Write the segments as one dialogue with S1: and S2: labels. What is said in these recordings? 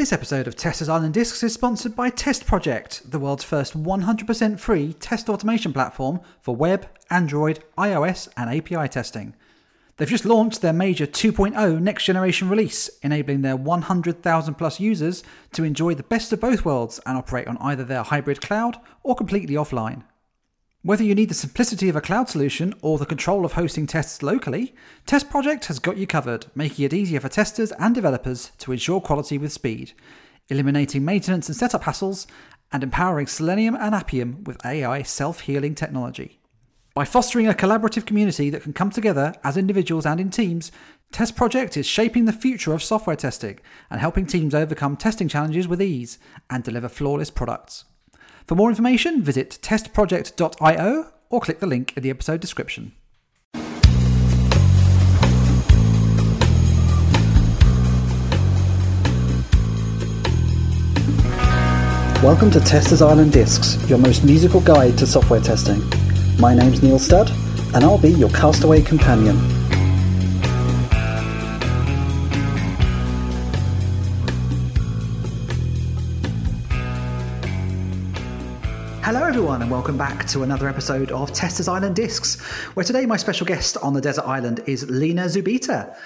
S1: This episode of Testers Island Discs is sponsored by TestProject, the world's first 100% free test automation platform for web, Android, iOS, and API testing. They've just launched their major 2.0 next generation release, enabling their 100,000 plus users to enjoy the best of both worlds and operate on either their hybrid cloud or completely offline. Whether you need the simplicity of a cloud solution or the control of hosting tests locally, TestProject has got you covered, making it easier for testers and developers to ensure quality with speed, eliminating maintenance and setup hassles, and empowering Selenium and Appium with AI self healing technology. By fostering a collaborative community that can come together as individuals and in teams, TestProject is shaping the future of software testing and helping teams overcome testing challenges with ease and deliver flawless products. For more information, visit testproject.io or click the link in the episode description. Welcome to Testers Island Discs, your most musical guide to software testing. My name's Neil Studd, and I'll be your castaway companion. Hello, everyone, and welcome back to another episode of Testers Island Discs, where today my special guest on the desert island is Lina Zubyte.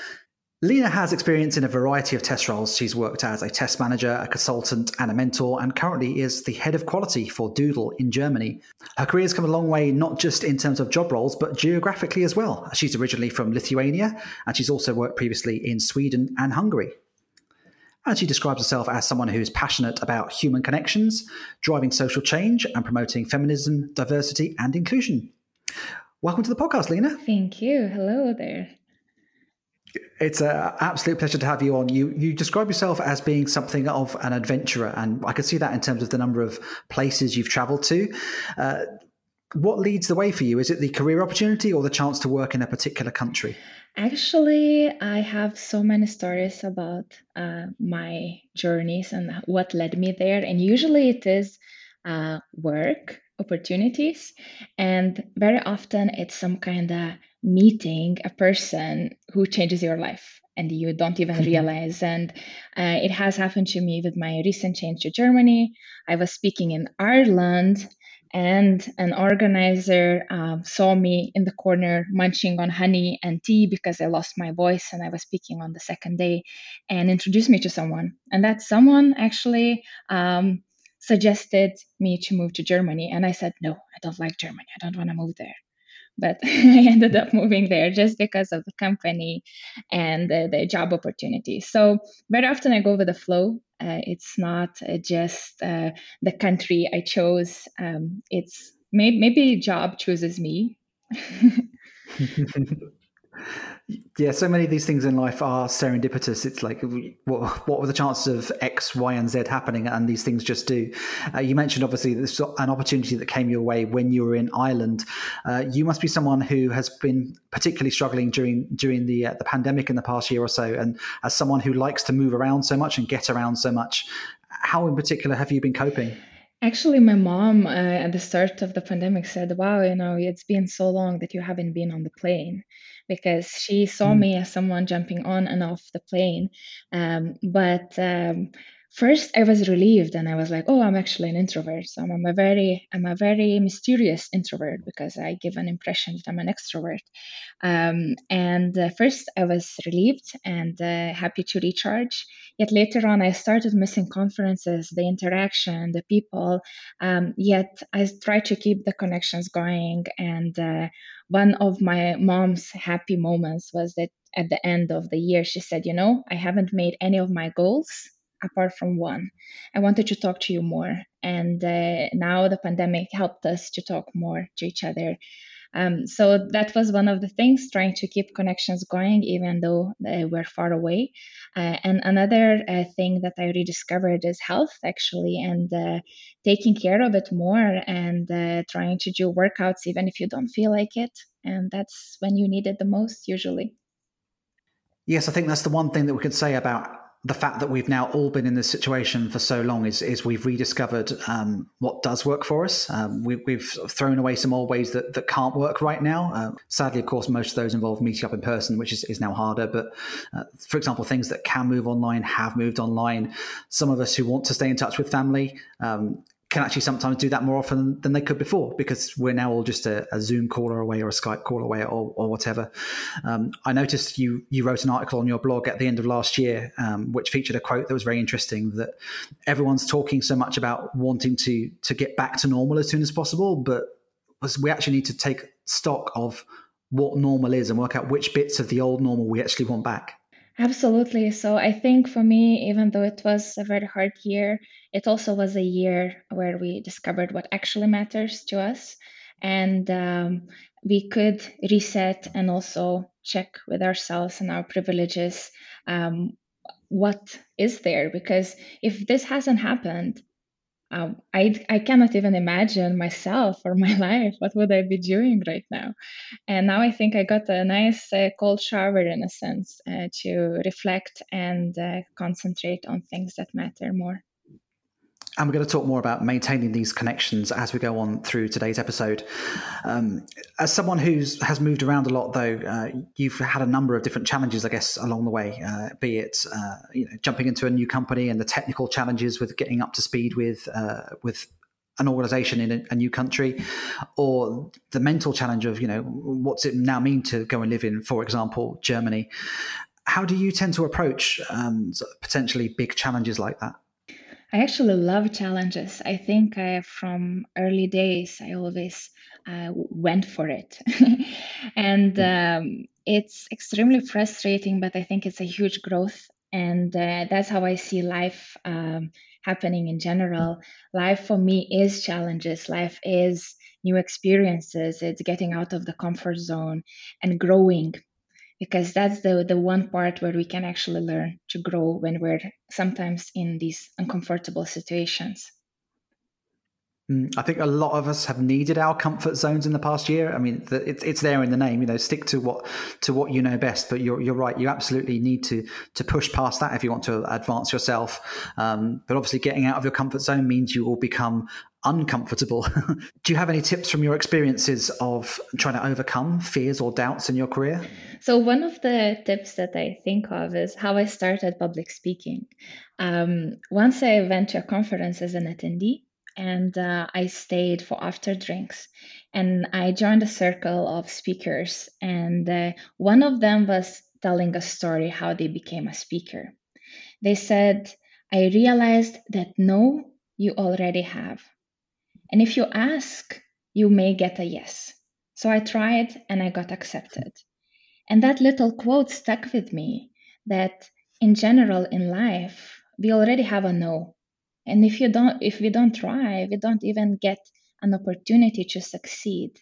S1: Lena has experience in a variety of test roles. She's worked as a test manager, a consultant, and a mentor, and currently is the head of quality for Doodle in Germany. Her career has come a long way, not just in terms of job roles, but geographically as well. She's originally from Lithuania, and she's also worked previously in Sweden and Hungary. And she describes herself as someone who is passionate about human connections, driving social change, and promoting feminism, diversity, and inclusion. Welcome to the podcast, Lina.
S2: Thank you. Hello there.
S1: It's an absolute pleasure to have you on. You you describe yourself as being something of an adventurer, and I can see that in terms of the number of places you've travelled to. Uh, what leads the way for you? Is it the career opportunity or the chance to work in a particular country?
S2: Actually, I have so many stories about uh, my journeys and what led me there. And usually it is uh, work opportunities. And very often it's some kind of meeting a person who changes your life and you don't even realize. And uh, it has happened to me with my recent change to Germany. I was speaking in Ireland and an organizer um, saw me in the corner munching on honey and tea because I lost my voice and I was speaking on the second day and introduced me to someone. And that someone actually um, suggested me to move to Germany. And I said, no, I don't like Germany. I don't want to move there but I ended up moving there just because of the company and the, the job opportunity. So very often I go with the flow. Uh, it's not uh, just uh, the country I chose. Um, it's may- maybe job chooses me.
S1: yeah, so many of these things in life are serendipitous. It's like, what, what were the chances of X, Y, and Z happening? And these things just do. Uh, you mentioned obviously this an opportunity that came your way when you were in Ireland. Uh, you must be someone who has been particularly struggling during during the uh, the pandemic in the past year or so. And as someone who likes to move around so much and get around so much, how in particular have you been coping?
S2: Actually, my mom uh, at the start of the pandemic said, Wow, you know, it's been so long that you haven't been on the plane because she saw mm. me as someone jumping on and off the plane. Um, but um, first I was relieved and I was like, oh, I'm actually an introvert. So I'm a very, I'm a very mysterious introvert because I give an impression that I'm an extrovert. Um, and uh, first I was relieved and uh, happy to recharge. Yet later on, I started missing conferences, the interaction, the people. Um, yet I tried to keep the connections going. And uh, one of my mom's happy moments was that at the end of the year, she said, You know, I haven't made any of my goals apart from one. I wanted to talk to you more. And uh, now the pandemic helped us to talk more to each other. Um, so that was one of the things, trying to keep connections going, even though uh, we're far away. Uh, and another uh, thing that I rediscovered is health, actually, and uh, taking care of it more and uh, trying to do workouts, even if you don't feel like it. And that's when you need it the most, usually.
S1: Yes, I think that's the one thing that we could say about the fact that we've now all been in this situation for so long is, is we've rediscovered um, what does work for us. Um, we, have thrown away some old ways that, that can't work right now. Uh, sadly, of course, most of those involve meeting up in person, which is, is now harder. But uh, for example, things that can move online have moved online. Some of us who want to stay in touch with family um, can actually sometimes do that more often than they could before because we're now all just a, a Zoom caller away or a Skype call away or, or whatever. Um, I noticed you you wrote an article on your blog at the end of last year, um, which featured a quote that was very interesting. That everyone's talking so much about wanting to to get back to normal as soon as possible, but we actually need to take stock of what normal is and work out which bits of the old normal we actually want back.
S2: Absolutely. So I think for me, even though it was a very hard year, it also was a year where we discovered what actually matters to us. And um, we could reset and also check with ourselves and our privileges um, what is there. Because if this hasn't happened, um, I, I cannot even imagine myself or my life. What would I be doing right now? And now I think I got a nice uh, cold shower in a sense uh, to reflect and uh, concentrate on things that matter more.
S1: And we're going to talk more about maintaining these connections as we go on through today's episode. Um, as someone who's has moved around a lot, though, uh, you've had a number of different challenges, I guess, along the way. Uh, be it uh, you know jumping into a new company and the technical challenges with getting up to speed with uh, with an organization in a, a, new country, or the mental challenge of you know what's it now mean to go and live in, for example, Germany. How do you tend to approach um, potentially big challenges like that?
S2: I actually love challenges. I think uh, from early days, I always uh, went for it. and um, it's extremely frustrating, but I think it's a huge growth. And uh, that's how I see life um, happening in general. Life for me is challenges, life is new experiences, it's getting out of the comfort zone and growing because that's the the one part where we can actually learn to grow when we're sometimes in these uncomfortable situations.
S1: Mm, I think a lot of us have needed our comfort zones in the past year. I mean, it's it's there in the name. You know, stick to what to what you know best. But you're you're right. You absolutely need to to push past that if you want to advance yourself. Um, but obviously, getting out of your comfort zone means you will become uncomfortable. Do you have any tips from your experiences of trying to overcome fears or doubts in your career?
S2: So, one of the tips that I think of is how I started public speaking. Um, once I went to a conference as an attendee, and uh, I stayed for after drinks. And I joined a circle of speakers, and uh, one of them was telling a story how they became a speaker. They said, I realized that no, you already have. And if you ask, you may get a yes. So I tried and I got accepted. And that little quote stuck with me that in general in life, we already have a no. And if you don't if we don't try, we don't even get an opportunity to succeed.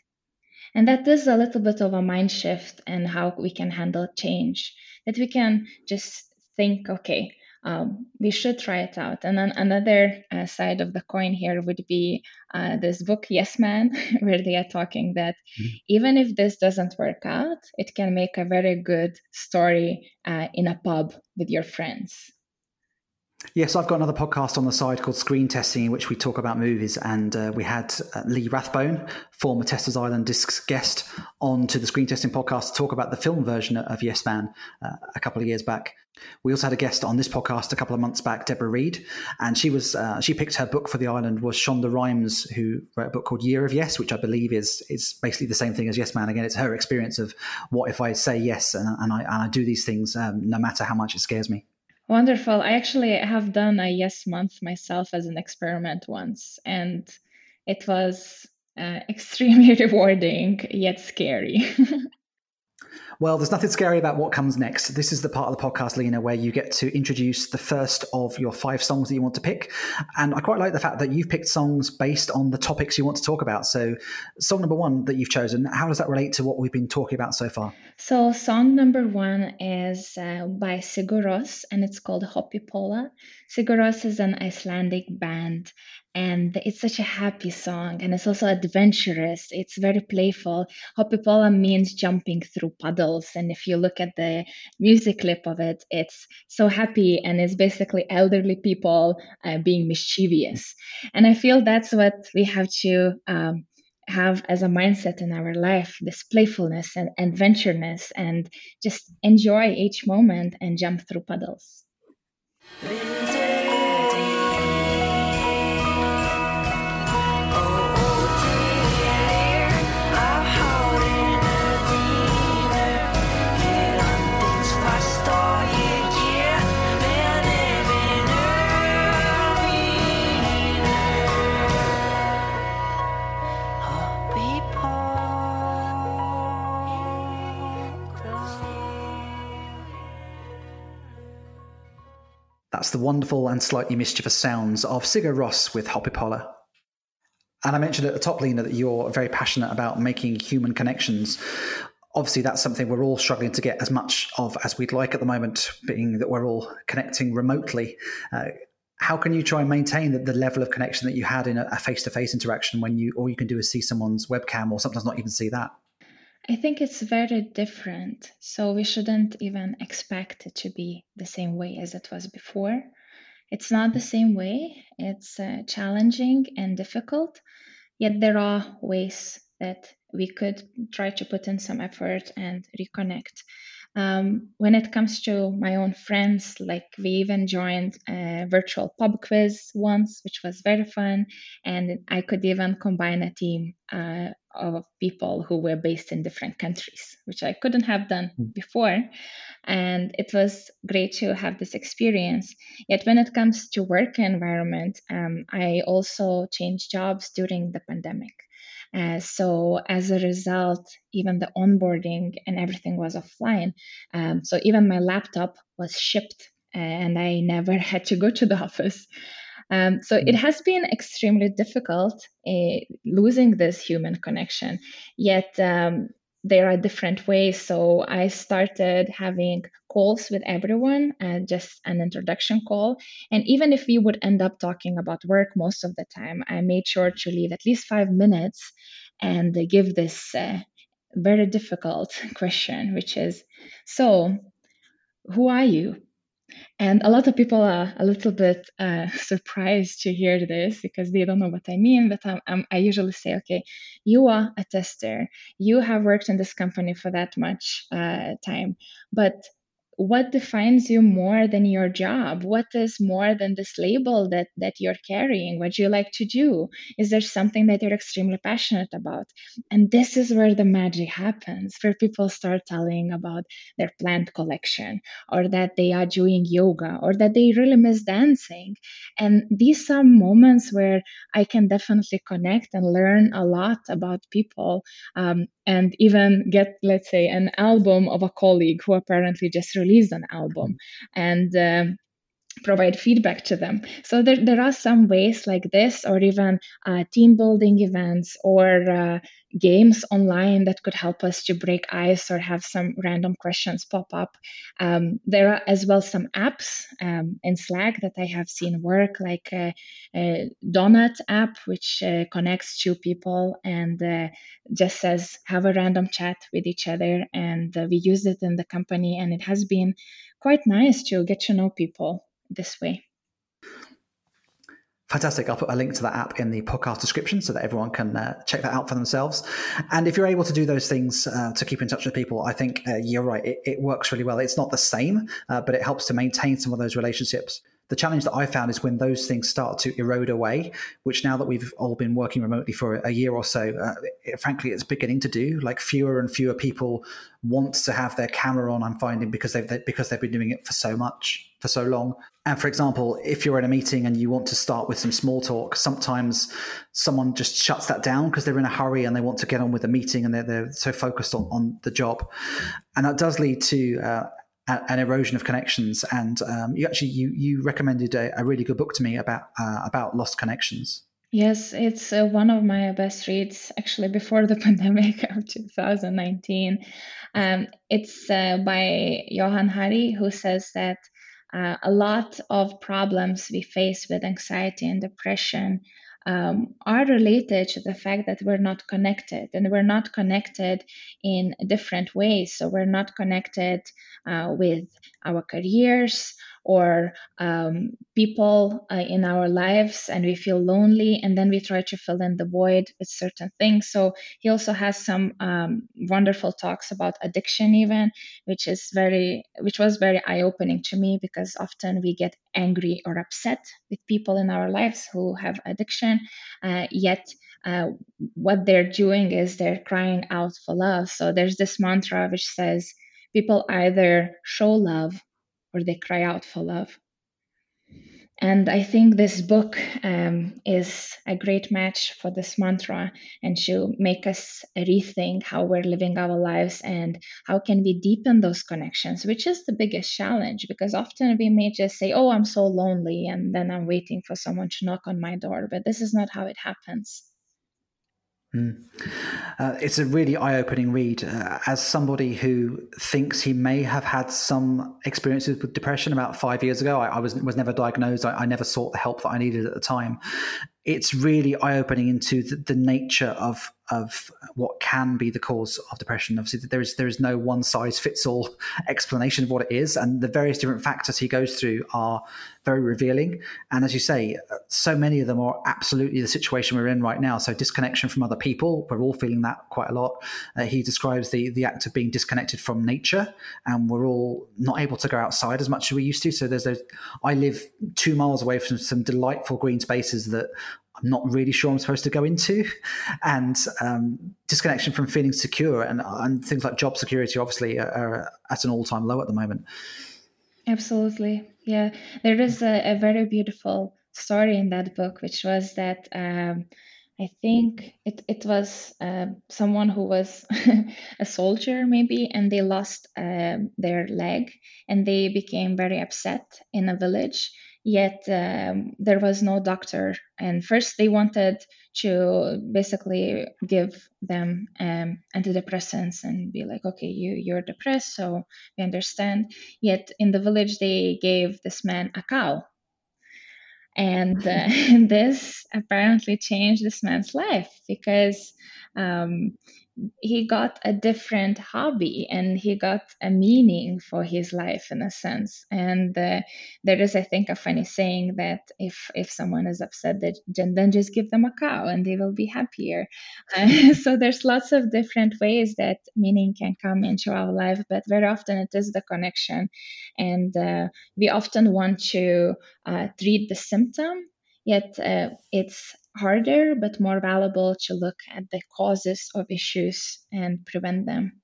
S2: And that is a little bit of a mind shift and how we can handle change. That we can just think, okay, um, we should try it out. And then another uh, side of the coin here would be uh, this book, Yes Man, where they are talking that mm-hmm. even if this doesn't work out, it can make a very good story uh, in a pub with your friends.
S1: Yes, I've got another podcast on the side called Screen Testing, in which we talk about movies. And uh, we had uh, Leigh Rathbone, former Testers Island Discs guest, on to the Screen Testing podcast to talk about the film version of Yes Man uh, a couple of years back. We also had a guest on this podcast a couple of months back, Deborah Reed, and she was uh, she picked her book for the island was Shonda Rhimes, who wrote a book called Year of Yes, which I believe is is basically the same thing as Yes Man. Again, it's her experience of what if I say yes and, and I and I do these things um, no matter how much it scares me.
S2: Wonderful. I actually have done a yes month myself as an experiment once, and it was uh, extremely rewarding yet scary.
S1: Well, there's nothing scary about what comes next. This is the part of the podcast, Lina, where you get to introduce the first of your five songs that you want to pick. And I quite like the fact that you've picked songs based on the topics you want to talk about. So, song number one that you've chosen, how does that relate to what we've been talking about so far?
S2: So, song number one is uh, by Sigur Rós, and it's called Hoppípolla. Sigur Rós is an Icelandic band, and it's such a happy song, and it's also adventurous. It's very playful. Hoppípolla means jumping through puddles puddles. And if you look at the music clip of it, it's so happy and it's basically elderly people uh, being mischievous. And I feel that's what we have to um, have as a mindset in our life this playfulness and adventureness and just enjoy each moment and jump through puddles.
S1: That's the wonderful and slightly mischievous sounds of Sigur Rós with Hoppípolla. And I mentioned at the top, Lina, that you're very passionate about making human connections. Obviously, that's something we're all struggling to get as much of as we'd like at the moment, being that we're all connecting remotely. Uh, how can you try and maintain the, the, level of connection that you had in a face to face interaction when you, all you can do is see someone's webcam or sometimes not even see that?
S2: I think it's very different. So we shouldn't even expect it to be the same way as it was before. It's not the same way. It's uh, challenging and difficult. Yet there are ways that we could try to put in some effort and reconnect. Um, when it comes to my own friends, like we even joined a virtual pub quiz once, which was very fun. And I could even combine a team uh, of people who were based in different countries, which I couldn't have done hmm. before. And it was great to have this experience. Yet when it comes to work environment, um, I also changed jobs during the pandemic. Uh, so as a result, even the onboarding and everything was offline. Um, so even my laptop was shipped, and I never had to go to the office. Um, so it hmm. has been extremely difficult uh, losing this human connection. Yet um, there are different ways. So I started having calls with everyone, uh, just an introduction call. And even if we would end up talking about work most of the time, I made sure to leave at least five minutes and give this uh, very difficult question, which is So, who are you? And a lot of people are a little bit uh, surprised to hear this because they don't know what I mean. But I'm, I'm, i usually say, okay, you are a tester. You have worked in this company for that much uh, time. But what defines you more than your job? What is more than this label that that you're carrying? What do you like to do? Is there something that you're extremely passionate about? And this is where the magic happens where people start telling about their plant collection or that they are doing yoga or that they really miss dancing. And these are moments where i can definitely connect and learn a lot about people um, and even get let's say an album of a colleague who apparently just released an album. And um, provide feedback to them. So there, there are some ways like this, or even uh, team building events or uh, games online that could help us to break ice or have some random questions pop up. Um, there are as well some apps um, in Slack that I have seen work, like a, a Donut app, which uh, connects two people and uh, just says have a random chat with each other. And uh, we use it in the company, and it has been quite nice to get to know people this way.
S1: Fantastic. I'll put a link to that app in the podcast description so that everyone can uh, check that out for themselves. And if you're able to do those things uh, to keep in touch with people, I think uh, you're right. It, it, works really well. It's not the same, uh, but it helps to maintain some of those relationships. The challenge that I found is when those things start to erode away, which now that we've all been working remotely for a year or so, uh, it, frankly, it's beginning to do. Like fewer and fewer people want to have their camera on. I'm finding because they've they, because they've been doing it for so much for so long. And for example, if you're in a meeting and you want to start with some small talk, sometimes someone just shuts that down because they're in a hurry and they want to get on with the meeting and they're, they're so focused on, on the job. And that does lead to uh, an erosion of connections. And um, you actually you you recommended a, a, really good book to me about uh, about lost connections.
S2: Yes, it's uh, one of my best reads actually before the pandemic of 2019. Um, it's uh, by Johann Hari, who says that uh, a lot of problems we face with anxiety and depression um, are related to the fact that we're not connected and we're not connected in different ways. So we're not connected uh, with our careers or um, people uh, in our lives and we feel lonely and then we try to fill in the void with certain things. So he also has some um, wonderful talks about addiction even which is very which was very eye-opening to me because often we get angry or upset with people in our lives who have addiction uh, yet uh, what they're doing is they're crying out for love. So there's this mantra which says people either show love or they cry out for love. And I think this book um, is a great match for this mantra and to make us rethink how we're living our lives and how can we deepen those connections, which is the biggest challenge because often we may just say, oh, I'm so lonely, and then I'm waiting for someone to knock on my door. But this is not how it happens.
S1: Mm. Uh, it's a really eye opening read. Uh, as somebody who thinks he may have had some experiences with depression about five years ago, I, I was, was never diagnosed. I, I, never sought the help that I needed at the time. It's really eye opening into the, the nature of of what can be the cause of depression. Obviously, there is there is no one size fits all explanation of what it is, and the various different factors he goes through are very revealing. And as you say, so many of them are absolutely the situation we're in right now. So disconnection from other people, we're all feeling that quite a lot. Uh, he describes the the act of being disconnected from nature, and we're all not able to go outside as much as we used to. So there's those. I live two miles away from some delightful green spaces that I'm not really sure I'm supposed to go into, and um, disconnection from feeling secure and, and things like job security obviously are, are at an all time low at the moment.
S2: Absolutely, yeah. There is a, a, very beautiful story in that book, which was that um, I think it it was uh, someone who was a soldier maybe, and they lost um, their leg, and they became very upset in a village yet um, there was no doctor. And first, they wanted to basically give them um, antidepressants and be like, okay, you you're depressed, so we understand. Yet in the village, they gave this man a cow. And uh, this apparently changed this man's life because um, he got a different hobby and he got a meaning for his life in a sense. And uh, there is i think a funny saying that if if someone is upset then just give them a cow and they will be happier. Uh, so there's lots of different ways that meaning can come into our life but very often it is the connection. And uh, we often want to uh, treat the symptom yet uh, it's harder but more valuable to look at the causes of issues and prevent them.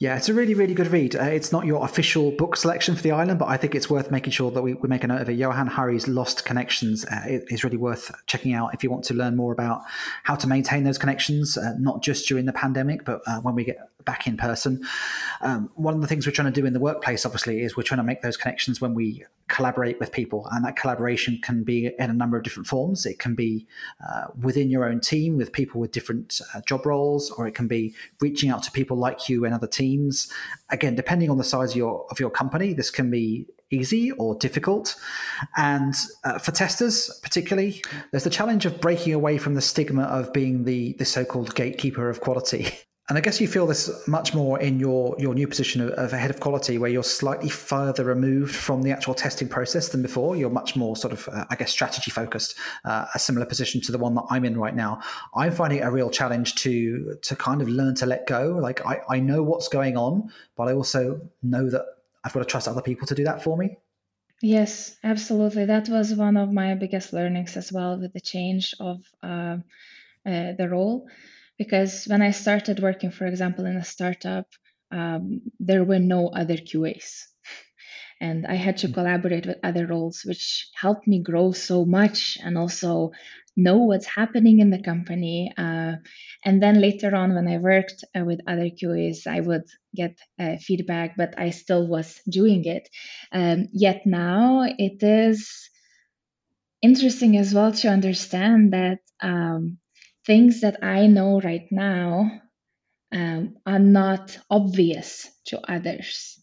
S1: Yeah, it's a really, really good read. Uh, it's not your official book selection for the island, but I think it's worth making sure that we, we make a note of it. Johann Hari's Lost Connections uh, is really worth checking out if you want to learn more about how to maintain those connections, uh, not just during the pandemic, but uh, when we get back in person. Um, one of the things we're trying to do in the workplace, obviously, is we're trying to make those connections when we collaborate with people. And that collaboration can be in a number of different forms. It can be uh, within your own team with people with different uh, job roles, or it can be reaching out to people like you and other teams. Again, depending on the size of your, of your company, this can be easy or difficult. And uh, for testers, particularly, there's the challenge of breaking away from the stigma of being the, the so called gatekeeper of quality. And I guess you feel this much more in your, your new position of, of head of quality, where you're slightly further removed from the actual testing process than before. You're much more sort of, uh, I guess, strategy focused, uh, a similar position to the one that I'm in right now. I'm finding it a real challenge to to kind of learn to let go. Like I, I know what's going on, but I also know that I've got to trust other people to do that for me.
S2: Yes, absolutely. That was one of my biggest learnings as well with the change of uh, uh, the role because when I started working, for example, in a startup, um, there were no other QAs. And I had to mm. collaborate with other roles, which helped me grow so much and also know what's happening in the company. Uh, and then later on, when I worked uh, with other QAs, I would get uh, feedback, but I still was doing it. Um, yet now it is interesting as well to understand that um, things that I know right now um, are not obvious to others.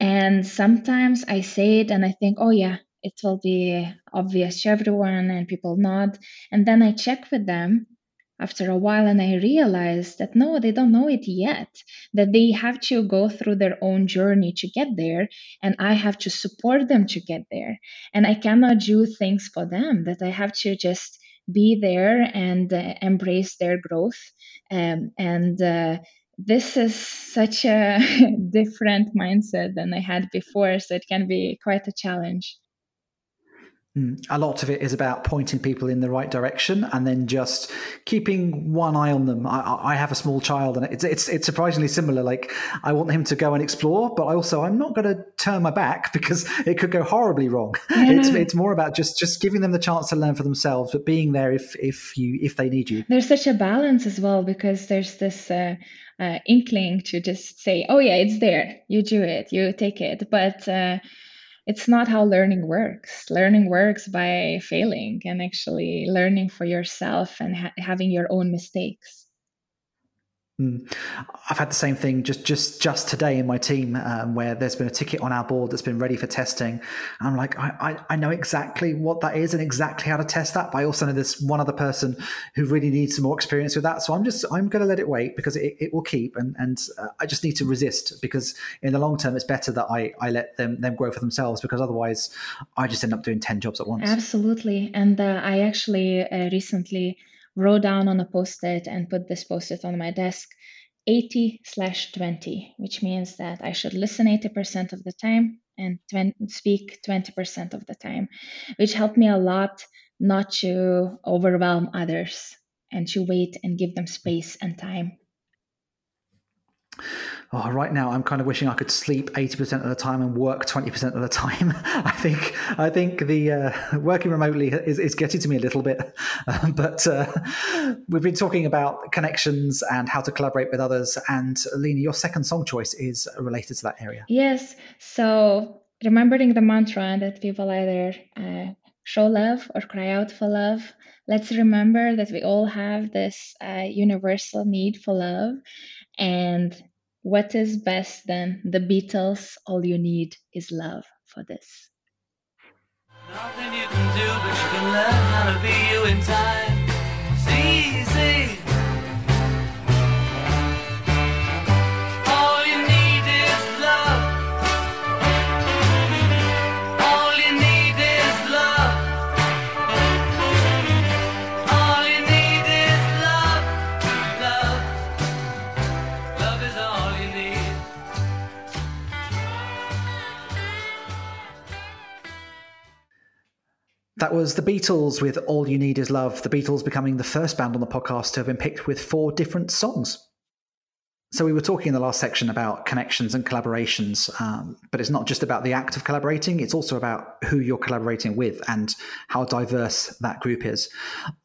S2: And sometimes I say it and I think, oh, yeah, it will be obvious to everyone and people nod. And then I check with them after a while and I realize that no, they don't know it yet, that they have to go through their own journey to get there, and I have to support them to get there. And I cannot do things for them, that I have to just be there and uh, embrace their growth. Um, and uh, this is such a different mindset than I had before, so it can be quite a challenge.
S1: Mm. A lot of it is about pointing people in the right direction and then just keeping one eye on them. I, I, have a small child and it's, it's, it's surprisingly similar. Like I want him to go and explore, but I also I'm not going to turn my back because it could go horribly wrong. Yeah. It's, it's more about just just giving them the chance to learn for themselves, but being there if if you if they need you.
S2: There's such a balance as well because there's this. Uh, uh, inkling to just say, "Oh yeah, it's there. You do it. You take it." But uh, it's not how learning works. Learning works by failing and actually learning for yourself and ha- having your own mistakes.
S1: Mm. I've had the same thing just just just today in my team, um, where there's been a ticket on our board that's been ready for testing. And I'm like, I, I, I, know exactly what that is and exactly how to test that. But I also know there's one other person who really needs some more experience with that. So I'm just I'm going to let it wait because it, it will keep, and and uh, I just need to resist because in the long term it's better that I I let them them grow for themselves because otherwise I just end up doing ten jobs at once.
S2: Absolutely, and uh, I actually uh, recently wrote down on a post-it and put this post-it on my desk 80 slash 20 which means that i should listen 80% of the time and 20, speak 20% of the time which helped me a lot not to overwhelm others and to wait and give them space and time
S1: oh, right now I'm kind of wishing I could sleep 80% of the time and work 20% of the time. I think I think the uh, working remotely is, is getting to me a little bit. Um, but uh, we've been talking about connections and how to collaborate with others. And Lina, your second song choice is related to that area.
S2: Yes. So remembering the mantra that people either uh, show love or cry out for love. Let's remember that we all have this uh, universal need for love, and what is best then? The Beatles, all you need is love for this. Nothing you can do, but you can learn how to be you in time. It's easy. That was the Beatles with All You Need Is Love, the Beatles becoming the first band on the podcast to have been picked with four different songs. So, we were talking in the last section about connections and collaborations, um, but it's not just about the act of collaborating, it's also about who you're collaborating with and how diverse that group is.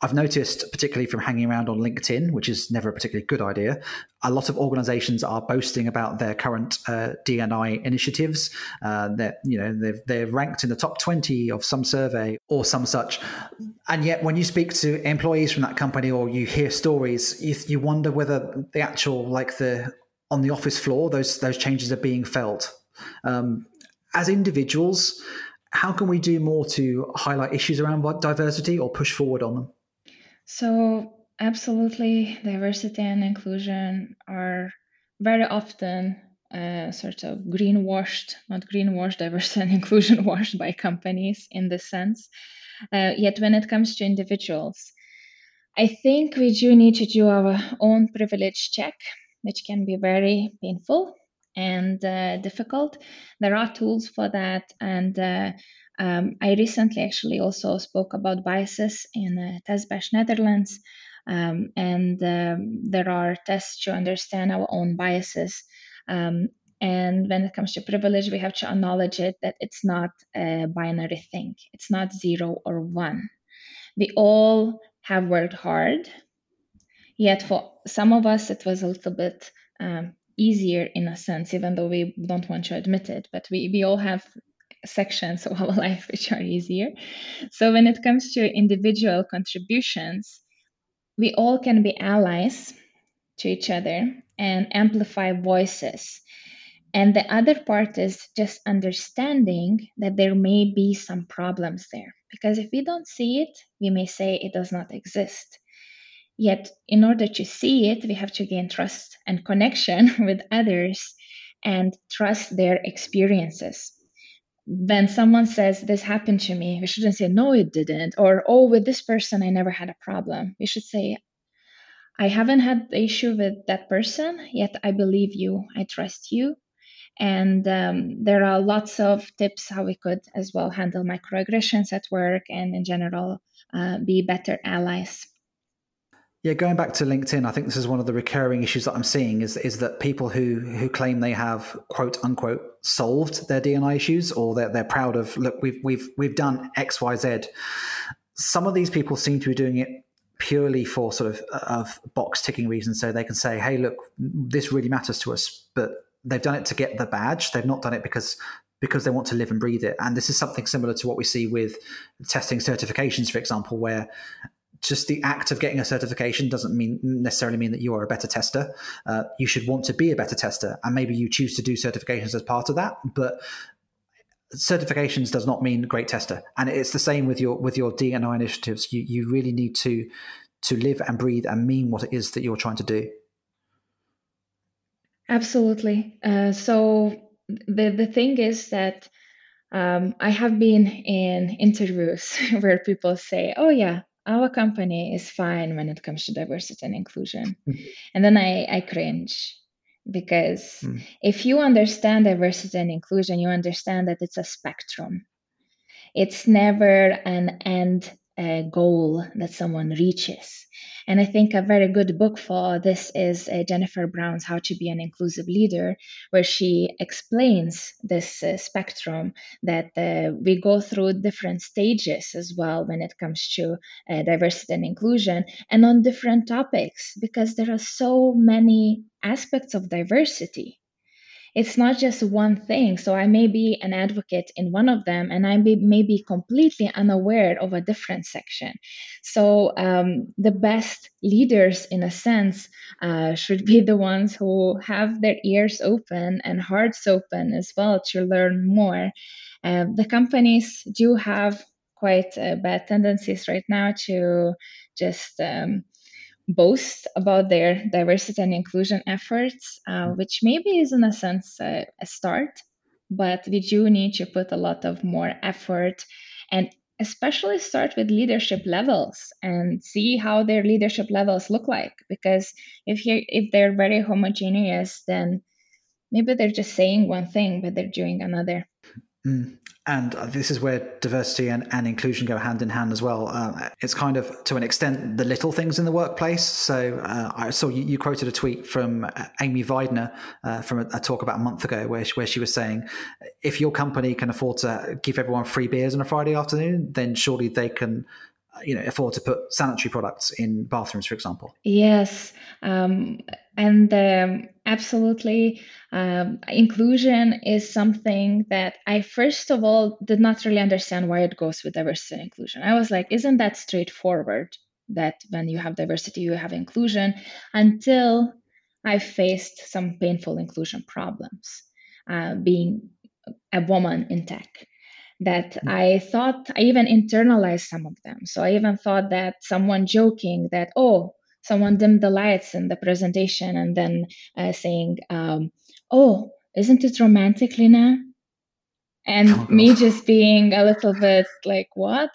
S2: I've noticed, particularly from hanging around on LinkedIn, which is never a particularly good idea, a lot of organizations are boasting about their current uh, D&I initiatives. Uh, that you know they're, they're ranked in the top 20 of some survey or some such. And yet, when you speak to employees from that company or you hear stories, you, you wonder whether the actual like the on the office floor those those changes are being felt. Um, as individuals, how can we do more to highlight issues around diversity or push forward on them? So Absolutely, diversity and inclusion are very often uh, sort of greenwashed, not greenwashed, diversity and inclusion washed by companies in this sense. Uh, yet, when it comes to individuals, I think we do need to do our own privilege check, which can be very painful and uh, difficult. There are tools for that, and uh, um, I recently actually also spoke about biases in uh, Netherlands. Um, and um, there are tests to understand our own biases. Um, and when it comes to privilege, we have to acknowledge it that it's not a binary thing, it's not zero or one. We all have worked hard, yet for some of us, it was a little bit um, easier in a sense, even though we don't want to admit it. But we, we all have sections of our life which are easier. So when it comes to individual contributions, we all can be allies to each other and amplify voices. and the other part is just understanding that there may be some problems there. Because if we don't see it, we may say it does not exist. Yet, in order to see it, we have to gain trust and connection with others and trust their experiences. When someone says, This happened to me, we shouldn't say, No, it didn't. Or, Oh, with this person, I never had a problem. We should say, I haven't had the issue with that person, yet I believe you, I trust you, and um, there are lots of tips how we could as well handle microaggressions at work and in general uh, be better allies.
S1: Yeah, going back to LinkedIn, I think this is one of the recurring issues that I'm seeing is is that people who who claim they have quote unquote solved their D&I issues or they're they're proud of look we've we've we've done X Y Z. Some of these people seem to be doing it purely for sort of of box ticking reasons, so they can say, "Hey, look, this really matters to us," but they've done it to get the badge. They've not done it because because they want to live and breathe it. And this is something similar to what we see with testing certifications, for example, where just the act of getting a certification doesn't mean necessarily mean that you are a better tester. Uh, you should want to be a better tester, and maybe you choose to do certifications as part of that. But certifications does not mean great tester, and it's the same with your with your D&I initiatives. You you really need to to live and breathe and mean what it is that you're trying to do.
S2: Absolutely. Uh, so the the thing is that um, I have been in interviews where people say, "Oh yeah, our company is fine when it comes to diversity and inclusion," mm-hmm. and then I I cringe because mm. if you understand diversity and inclusion, you understand that it's a spectrum. It's never an end uh, goal that someone reaches. And I think a very good book for this is uh, Jennifer Brown's How to Be an Inclusive Leader, where she explains this uh, spectrum that uh, we go through different stages as well when it comes to uh, diversity and inclusion and on different topics because there are so many aspects of diversity it's not just one thing. So I may be an advocate in one of them and I may, be completely unaware of a different section. So um, the best leaders, in a sense, uh, should be the ones who have their ears open and hearts open as well to learn more. Uh, the companies do have quite uh, bad tendencies right now to just um, boast about their diversity and inclusion efforts, uh, which maybe is in a sense a start, but we do need to put a lot of more effort and especially start with leadership levels and see how their leadership levels look like. Because if you if they're very homogeneous then maybe they're just saying one thing but they're doing another
S1: mm and this is where diversity and, and inclusion go hand in hand as well. Uh, it's kind of, to an extent, the little things in the workplace. So uh, I saw you, you, quoted a tweet from uh, Amy Weidner uh, from a, a, talk about a month ago, where she, where she was saying, if your company can afford to give everyone free beers on a Friday afternoon, then surely they can you know afford to put sanitary products in bathrooms for example?
S2: Yes um, and um, absolutely um, inclusion is something that i first of all did not really understand why it goes with diversity and inclusion. I was like isn't that straightforward that when you have diversity you have inclusion? Until i faced some painful inclusion problems uh, being a woman in tech that mm. I thought I even internalized some of them. So I even thought that someone joking that, oh, someone dimmed the lights in the presentation and then uh, saying, um, oh, isn't it romantic, Lina? And oh, me just being a little bit like, what?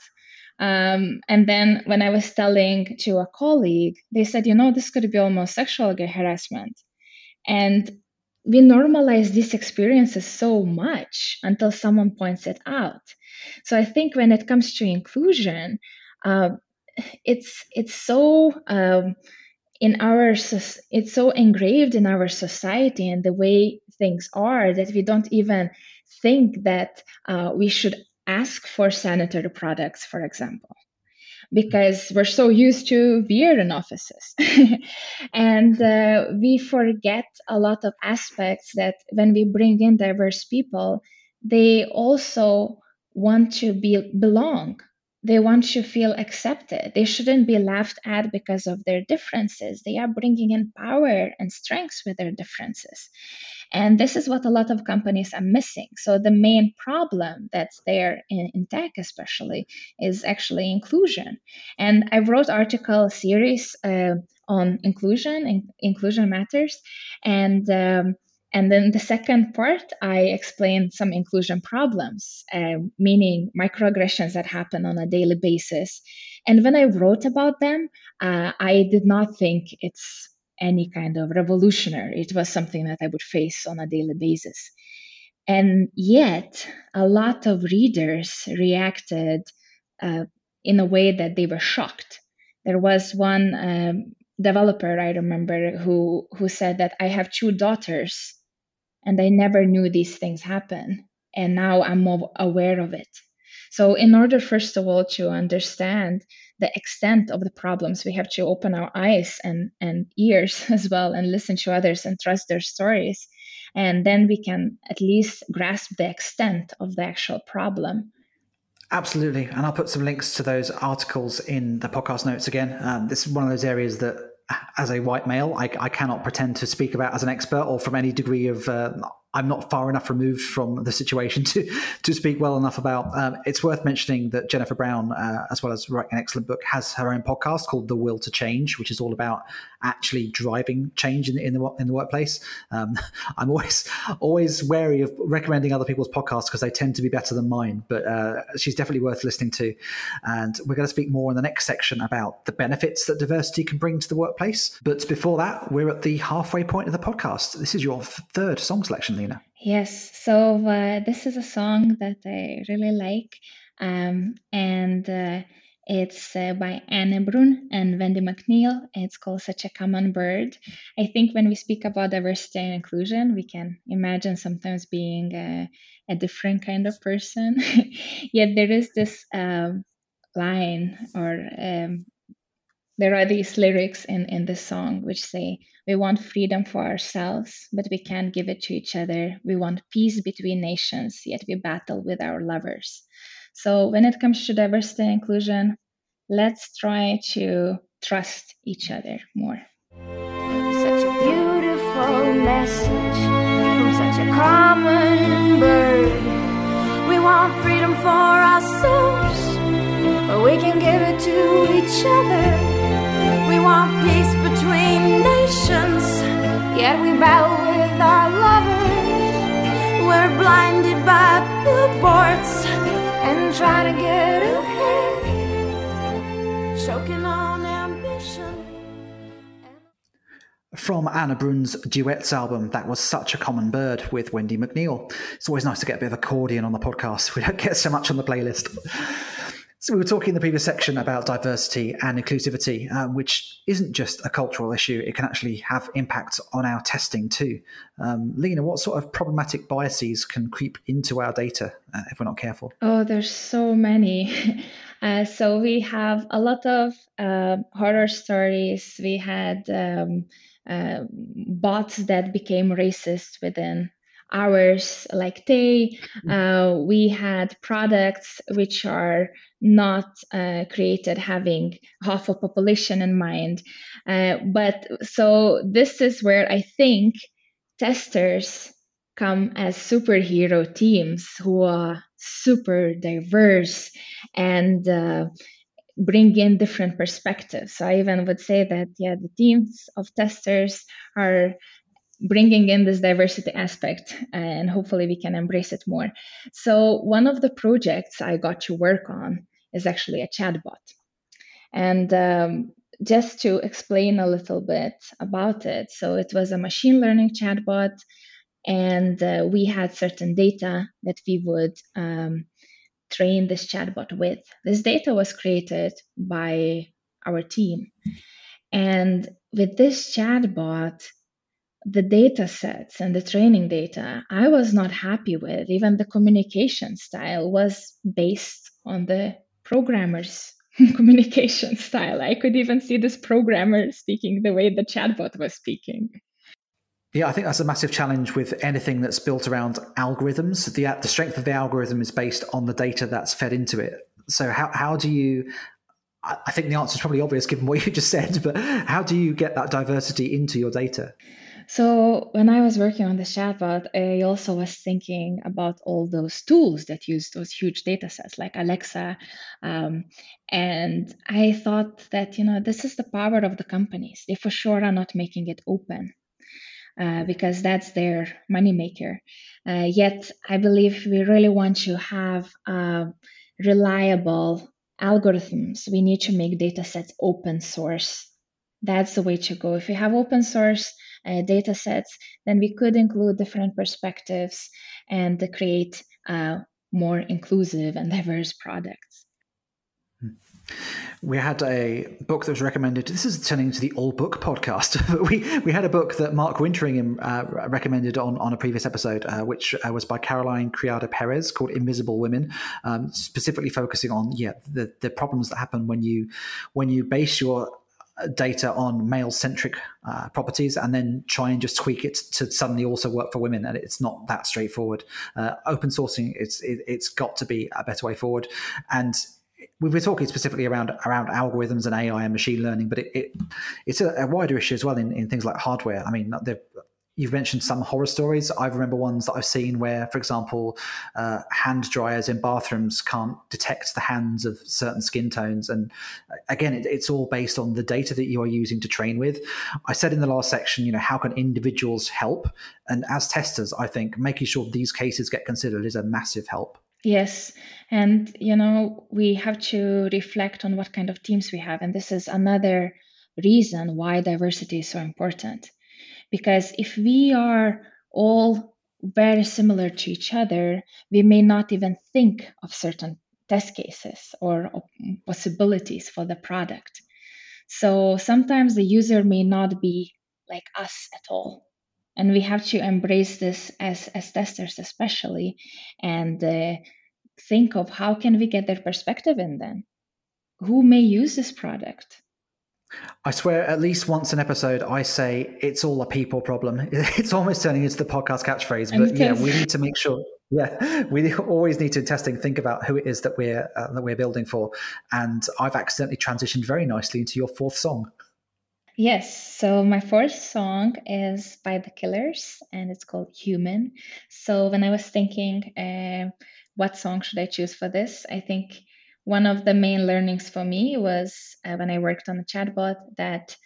S2: Um, and then when I was telling to a colleague, they said, you know, this could be almost sexual harassment. And we normalize these experiences so much until someone points it out. So I think when it comes to inclusion, uh, it's it's so um, in our it's so engraved in our society and the way things are that we don't even think that uh, we should ask for sanitary products, for example because we're so used to beer in offices. and uh, we forget a lot of aspects that when we bring in diverse people, they also want to be belong. they want to feel accepted. They shouldn't be laughed at because of their differences. They are bringing in power and strengths with their differences. And this is what a lot of companies are missing. So, the main problem that's there in, in tech, especially, is actually inclusion. And I wrote article series uh, on inclusion and inclusion matters. And um, and then the second part, I explained some inclusion problems, uh, meaning microaggressions that happen on a daily basis. And when I wrote about them, uh, I did not think it's any kind of revolutionary. It was something that I would face on a daily basis. And yet, a lot of readers reacted uh, in a way that they were shocked. There was one um, developer I remember who who said that I have two daughters and I never knew these things happen. And now I'm more aware of it. So, in order, first of all, to understand the extent of the problems, we have to open our eyes and, and ears as well and listen to others and trust their stories. And then we can at least grasp the extent of the actual problem.
S1: Absolutely. And I'll put some links to those articles in the podcast notes again. Um, this is one of those areas that as a white male, I, I, cannot pretend to speak about as an expert or from any degree of uh, I'm not far enough removed from the situation to to speak well enough about. Um, it's worth mentioning that Jennifer Brown, uh, as well as writing an excellent book, has her own podcast called The Will to Change, which is all about actually driving change in, in the in the workplace. Um, I'm always always wary of recommending other people's podcasts because they tend to be better than mine. But uh, she's definitely worth listening to. And we're going to speak more in the next section about the benefits that diversity can bring to the workplace. But before that, we're at the halfway point of the podcast. This is your third song selection.
S2: Yes, so uh, this is a song that I really like, um, and uh, it's uh, by Ane Brun and Wendy McNeill. It's called Such a Common Bird. I think when we speak about diversity and inclusion, we can imagine sometimes being a, a different kind of person. Yet there is this um, line or um, there are these lyrics in, in this song which say, We want freedom for ourselves, but we can't give it to each other. We want peace between nations, yet we battle with our lovers. So, when it comes to diversity and inclusion, let's try to trust each other more.
S3: Such a beautiful message from such a common bird. We want freedom for ourselves, but we can give it to each other. We want peace between nations, yet we battle with our lovers. We're blinded by billboards and to get ahead, choking on ambition.
S1: From Ane Brun's duets album, that was Such a Common Bird with Wendy McNeill. It's always nice to get a bit of accordion on the podcast. We don't get so much on the playlist. So we were talking in the previous section about diversity and inclusivity, um, which isn't just a cultural issue. It can actually have impacts on our testing too. Um, Lina, what sort of problematic biases can creep into our data uh, if we're not careful?
S2: Oh, there's so many. Uh, so we have a lot of uh, horror stories. We had um, uh, bots that became racist within hours like they mm. uh, we had products which are not uh, created having half a population in mind. Uh, but so this is where i think testers come as superhero teams who are super diverse and uh, bring in different perspectives. So i even would say that yeah the teams of testers are bringing in this diversity aspect and hopefully we can embrace it more. So, one of the projects I got to work on is actually a chatbot. And um, just to explain a little bit about it, so it was a machine learning chatbot, and uh, we had certain data that we would um, train this chatbot with. This data was created by our team. And with this chatbot, the data sets and the training data I was not happy with. Even the communication style was based on the programmer's communication style. I could even see this programmer speaking the way the chatbot was speaking.
S1: Yeah, I think that's a massive challenge with anything that's built around algorithms. The, the strength of the algorithm is based on the data that's fed into it. so how how do you? I think the answer is probably obvious given what you just said, but how do you get that diversity into your data?
S2: So when I was working on the chatbot, I also was thinking about all those tools that use those huge data sets like Alexa. Um, and I thought that, you know, this is the power of the companies. They for sure are not making it open. Uh, because that's their moneymaker. Uh, yet, I believe we really want to have uh, reliable algorithms. We need to make data sets open source. That's the way to go. If we have open source uh, data sets, then we could include different perspectives and create uh, more inclusive and diverse products.
S1: We had a book that was recommended. This is turning into the all book podcast. we we had a book that Mark Winteringham uh, recommended on, on a previous episode, uh, which uh, was by Caroline Criado Perez, called "Invisible Women," um, specifically focusing on yeah the the problems that happen when you when you base your data on male centric uh, properties and then try and just tweak it to suddenly also work for women. And it's not that straightforward. Uh, open sourcing it's it, has got to be a better way forward. And we were talking specifically around around algorithms and AI and machine learning, but it, it it's a, a, wider issue as well in, in things like hardware. I mean, you've mentioned some horror stories. I remember ones that I've seen where, for example, uh, hand dryers in bathrooms can't detect the hands of certain skin tones. And uh, again, it, it's all based on the data that you are using to train with. I said in the last section, you know, how can individuals help? And as testers, I think making sure these cases get considered is a massive help.
S2: Yes. And, you know, we have to reflect on what kind of teams we have. And this is another reason why diversity is so important because if we are all very similar to each other, we may not even think of certain test cases or possibilities for the product. So sometimes the user may not be like us at all. And we have to embrace this as, as testers, especially, and uh, think of how can we get their perspective in then? Who may use this product?
S1: I swear, at least once an episode, I say it's all a people problem. It's almost turning into the podcast catchphrase, but yeah, we need to make sure. Yeah, we always need to in testing think about who it is that we're uh, that we're building for. And I've accidentally transitioned very nicely into your fourth song.
S2: Yes, so my fourth song is by The Killers, and it's called Human. So when I was thinking, uh, what song should I choose for this? I think one of the main learnings for me was uh, when I worked on a chatbot that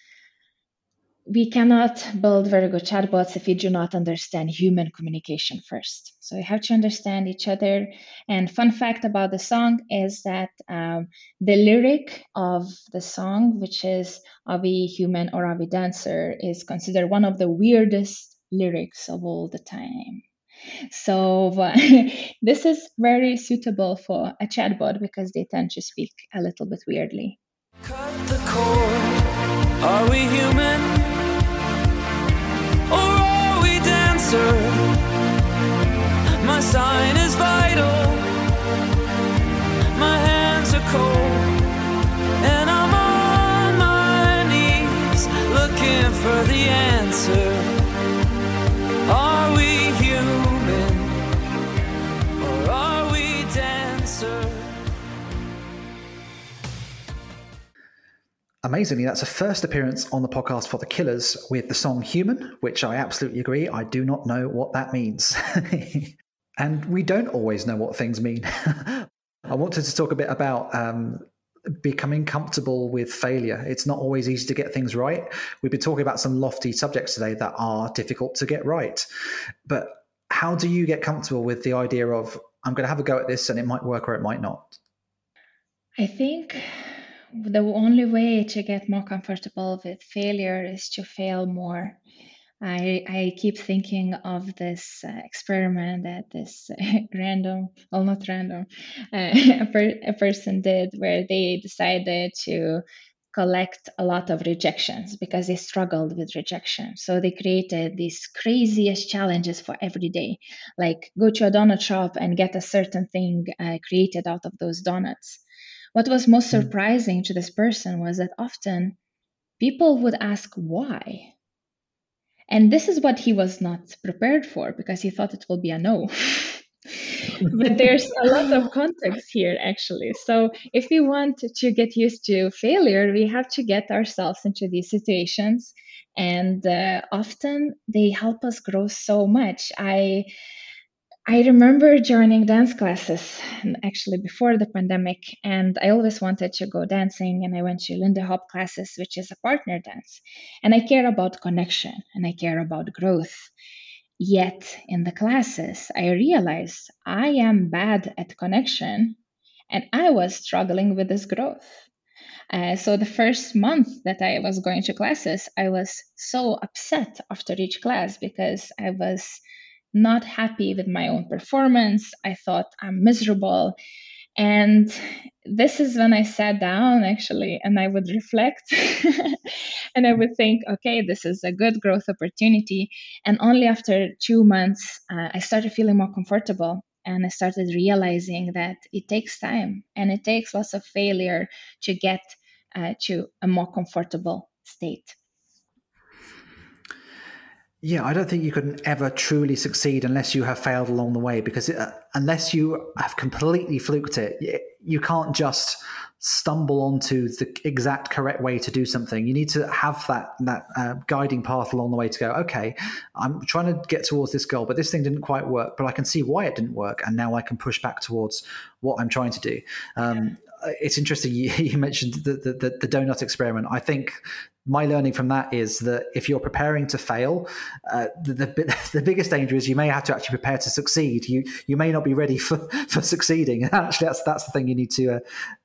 S2: we cannot build very good chatbots if we do not understand human communication first. So we have to understand each other. And fun fact about the song is that um, the lyric of the song, which is "Are we human or are we dancer," is considered one of the weirdest lyrics of all the time. So this is very suitable for a chatbot because they tend to speak a little bit weirdly. Cut the cord. Are we human or are we dancer? My sign is vital. My hands are cold. And I'm on my knees looking for the answer.
S1: Amazingly, that's a first appearance on the podcast for the Killers with the song Human, which I absolutely agree. I do not know what that means. and we don't always know what things mean. I wanted to talk a bit about um, becoming comfortable with failure. It's not always easy to get things right. We've been talking about some lofty subjects today that are difficult to get right. But how do you get comfortable with the idea of, I'm going to have a go at this and it might work or it might not?
S2: I think the only way to get more comfortable with failure is to fail more. I, I keep thinking of this uh, experiment that this uh, random, well, not random, uh, a, per, a person did where they decided to collect a lot of rejections because they struggled with rejection. So they created these craziest challenges for every day, like go to a donut shop and get a certain thing uh, created out of those donuts. What was most hmm. surprising to this person was that often people would ask why. And this is what he was not prepared for because he thought it will be a no. but there's a lot of context here actually so if we want to get used to failure we have to get ourselves into these situations and uh, often they help us grow so much i I remember joining dance classes actually before the pandemic, and I always wanted to go dancing. And I went to Lindy Hop classes, which is a partner dance. And I care about connection and I care about growth. Yet in the classes, I realized I am bad at connection and I was struggling with this growth. Uh, so the first month that I was going to classes, I was so upset after each class because I was not happy with my own performance. I thought I'm miserable. And this is when I sat down actually and I would reflect and I would think, okay, this is a good growth opportunity. And only after two months, uh, I started feeling more comfortable and I started realizing that it takes time and it takes lots of failure to get uh, to a more comfortable state.
S1: Yeah, I don't think you can ever truly succeed unless you have failed along the way. Because it, uh, unless you have completely fluked it, you can't just stumble onto the exact correct way to do something. You need to have that that uh, guiding path along the way to go. Okay, I'm trying to get towards this goal, but this thing didn't quite work. But I can see why it didn't work, and now I can push back towards what I'm trying to do. Um, it's interesting you, you mentioned the, the, the donut experiment. I think my learning from that is that if you're preparing to fail, uh, the, the, the biggest danger is you may have to actually prepare to succeed. You you may not be ready for, for succeeding. Actually, that's that's the thing you need to uh,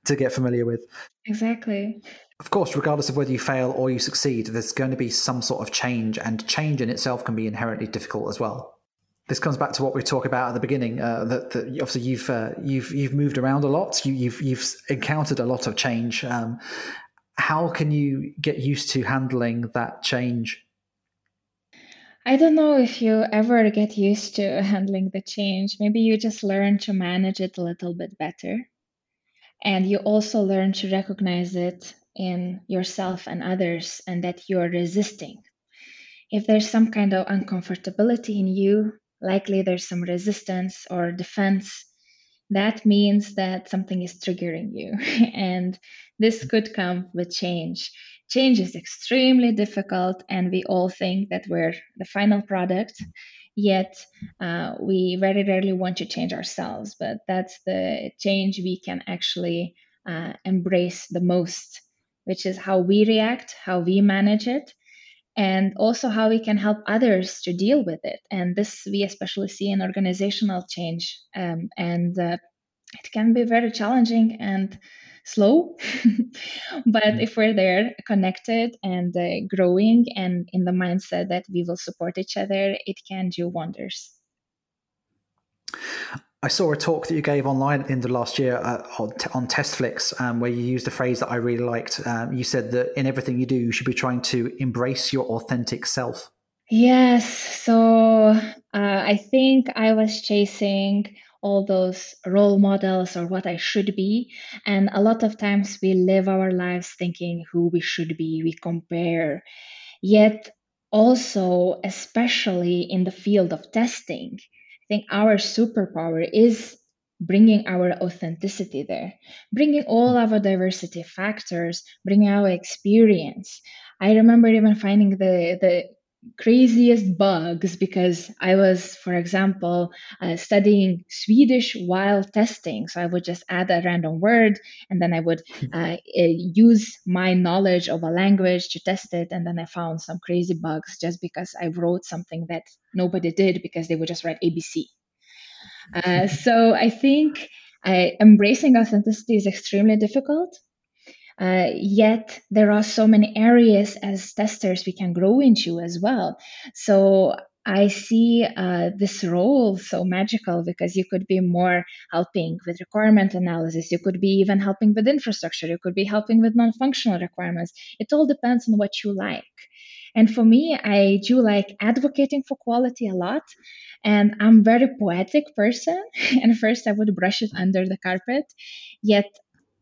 S1: to get familiar with.
S2: Exactly.
S1: Of course, regardless of whether you fail or you succeed, there's going to be some sort of change, and change in itself can be inherently difficult as well this comes back to what we talked about at the beginning. Uh, that, that, obviously you've uh, you've you've moved around a lot. You, have you've, you've encountered a lot of change, um, how can you get used to handling that change?
S2: I don't know if you ever get used to handling the change. Maybe you just learn to manage it a little bit better. And you also learn to recognize it in yourself and others and that you're resisting. If there's some kind of uncomfortability in you, likely there's some resistance or defense that means that something is triggering you. and this could come with change. Change is extremely difficult, and we all think that we're the final product. Yet, uh, we very rarely want to change ourselves, but that's the change we can actually uh, embrace the most, which is how we react, how we manage it, and also how we can help others to deal with it. And this we especially see in organizational change. Um, and uh, it can be very challenging and slow. but mm. if we're there, connected and uh, growing, and in the mindset that we will support each other, it can do wonders.
S1: I saw a talk that you gave online in the last year uh, on, on TestFlix, um, where you used a phrase that I really liked. Um, you said that in everything you do, you should be trying to embrace your authentic self.
S2: Yes. So uh, I think I was chasing all those role models or what I should be. And a lot of times we live our lives thinking who we should be, we compare. Yet, also, especially in the field of testing, think our superpower is bringing our authenticity there, bringing all our diversity factors, bringing our experience. I remember even finding the the craziest bugs because I was, for example, uh, studying Swedish while testing. So I would just add a random word and then I would uh, use my knowledge of a language to test it. And then I found some crazy bugs just because I wrote something that nobody did because they would just write ABC. Uh, so I think uh, embracing authenticity is extremely difficult. Uh, yet there are so many areas as testers we can grow into as well. So I see uh, this role so magical because you could be more helping with requirement analysis. You could be even helping with infrastructure. You could be helping with non functional requirements. It all depends on what you like. And for me, I do like advocating for quality a lot. And I'm very poetic person. and first I would brush it under the carpet. Yet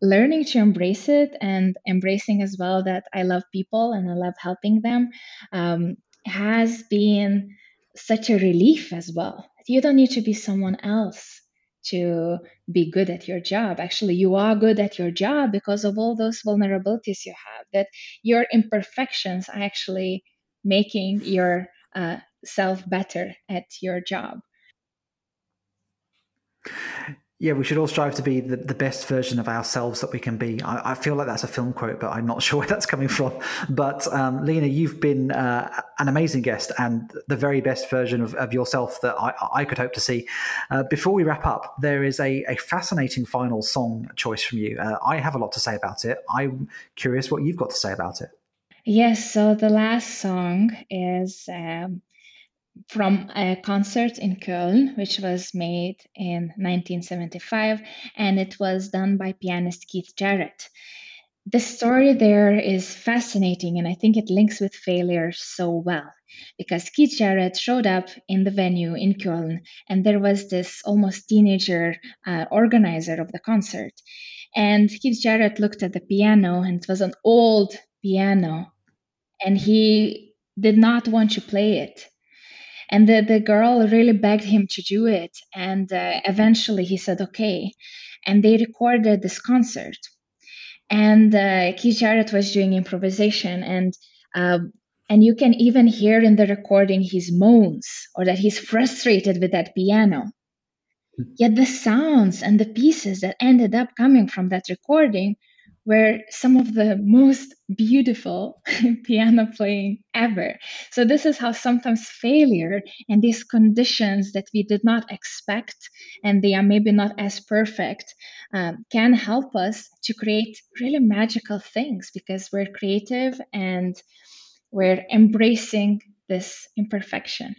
S2: learning to embrace it and embracing as well that I love people and I love helping them um, has been such a relief as well. You don't need to be someone else to be good at your job. Actually, you are good at your job because of all those vulnerabilities you have, that your imperfections are actually making your uh, self better at your job
S1: yeah, we should all strive to be the, the best version of ourselves that we can be. I, I, feel like that's a film quote, but I'm not sure where that's coming from. But um, Lina, you've been uh, an amazing guest and the very best version of, of yourself that I, I, could hope to see. Uh, before we wrap up, there is a, a fascinating final song choice from you. Uh, I have a lot to say about it. I'm curious what you've got to say about it.
S2: Yes, so the last song is um, from a concert in Köln, which was made in 1975, and it was done by pianist Keith Jarrett. The story there is fascinating, and I think it links with failure so well because Keith Jarrett showed up in the venue in Köln, and there was this almost teenager uh, organizer of the concert. And Keith Jarrett looked at the piano, and it was an old piano, and he did not want to play it and the, the girl really begged him to do it. And uh, eventually he said, okay. And they recorded this concert. And uh, Keith Jarrett was doing improvisation. And uh, and you can even hear in the recording his moans or that he's frustrated with that piano. Yet the sounds and the pieces that ended up coming from that recording were some of the most beautiful piano playing ever. So, this is how sometimes failure and these conditions that we did not expect and they are maybe not as perfect um, can help us to create really magical things because we're creative and we're embracing this imperfection.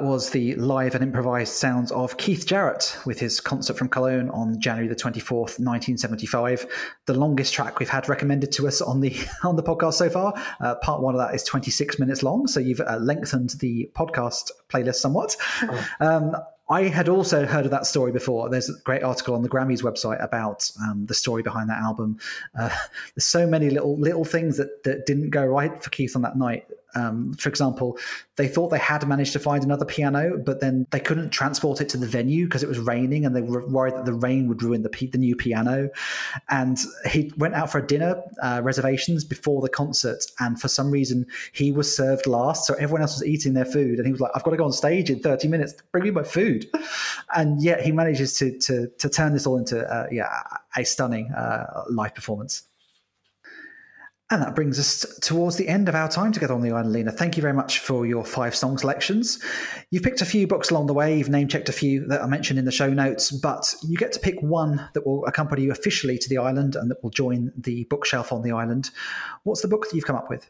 S1: That was the live and improvised sounds of Keith Jarrett with his concert from Cologne on January the 24th, 1975. The longest track we've had recommended to us on the on the podcast so far. Uh, part one of that is 26 minutes long, so you've uh, lengthened the podcast playlist somewhat. Oh. Um, I had also heard of that story before. There's a great article on the Grammys website about um, the story behind that album. Uh, there's so many little little things that, that didn't go right for Keith on that night. Um, for example, they thought they had managed to find another piano, but then they couldn't transport it to the venue because it was raining, and they were worried that the rain would ruin the the new piano. And he went out for a dinner uh, reservations before the concert, and for some reason he was served last, so everyone else was eating their food, and he was like, "I've got to go on stage in thirty minutes. Bring me my food." And yet he manages to to to turn this all into uh, yeah a stunning uh, live performance. And that brings us towards the end of our time together on the island, Lina. Thank you very much for your five song selections. You've picked a few books along the way, you've name checked a few that I mentioned in the show notes, but you get to pick one that will accompany you officially to the island and that will join the bookshelf on the island. What's the book that you've come up with?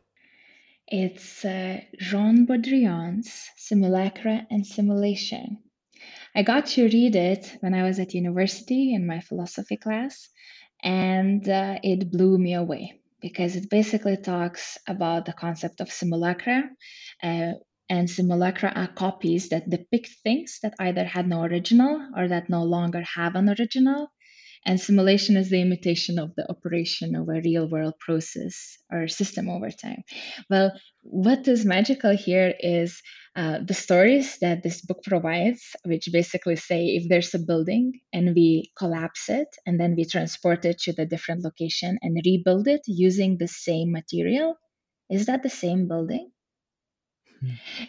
S2: It's uh, Jean Baudrillard's Simulacra and Simulation. I got to read it when I was at university in my philosophy class, and uh, it blew me away because it basically talks about the concept of simulacra. Uh, and simulacra are copies that depict things that either had no original or that no longer have an original. And simulation is the imitation of the operation of a real world process or system over time. Well, what is magical here is uh, the stories that this book provides, which basically say if there's a building and we collapse it and then we transport it to the different location and rebuild it using the same material, is that the same building?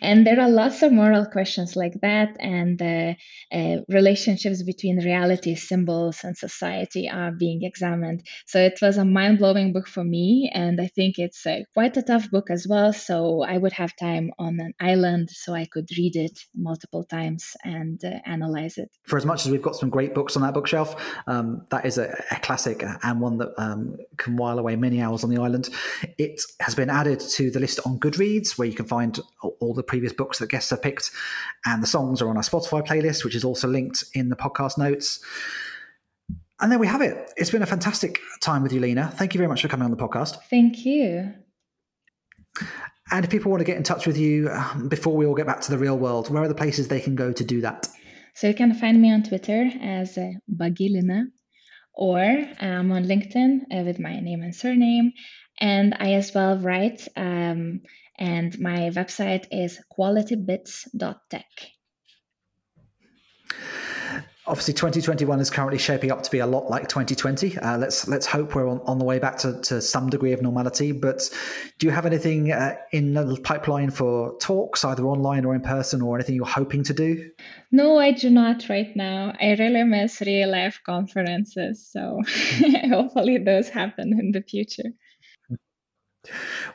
S2: And there are lots of moral questions like that, and the uh, relationships between reality, symbols, and society are being examined. So it was a mind blowing book for me, and I think it's uh, quite a tough book as well. So I would have time on an island so I could read it multiple times and uh, analyze it.
S1: For as much as we've got some great books on that bookshelf, um, that is a, a, classic and one that um, can while away many hours on the island. It has been added to the list on Goodreads, where you can find all the previous books that guests have picked. And the songs are on our Spotify playlist, which is also linked in the podcast notes. And there we have it. It's been a fantastic time with you, Lina. Thank you very much for coming on the podcast.
S2: Thank you.
S1: And if people want to get in touch with you um, before we all get back to the real world, where are the places they can go to do that?
S2: So you can find me on Twitter as uh, buggylina, or I'm on LinkedIn uh, with my name and surname. And I as well write, um, and my website is qualitybits.tech
S1: obviously 2021 is currently shaping up to be a lot like 2020 uh, let's let's hope we're on, on the way back to, to some degree of normality. But do you have anything uh, in the pipeline for talks either online or in person or anything you're hoping to do?
S2: No i do not right now. I really miss real life conferences. So hopefully those happen in the future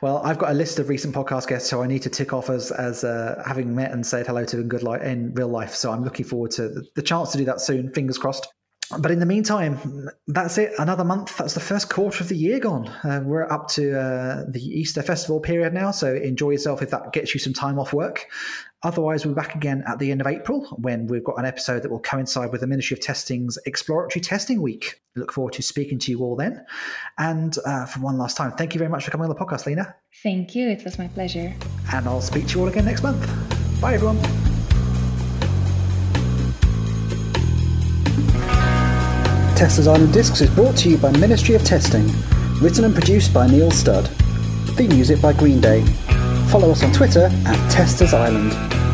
S1: well, I've got a list of recent podcast guests, so I need to tick off as as uh, having met and said hello to in good life in real life. So I'm looking forward to the, the chance to do that soon. Fingers crossed. But in the meantime, that's it. Another month. That's the first quarter of the year gone. Uh, we're up to uh, the Easter festival period now, so enjoy yourself if that gets you some time off work. Otherwise, we'll be back again at the end of April when we've got an episode that will coincide with the Ministry of Testing's Exploratory Testing Week. look forward to speaking to you all then. And uh, for one last time, thank you very much for coming on the podcast, Lina.
S2: Thank you. It was my pleasure.
S1: And I'll speak to you all again next month. Bye, everyone. Testers Island Discs is brought to you by Ministry of Testing. Written and produced by Neil Studd. Theme music by Green Day. Follow us on Twitter at Testers Island.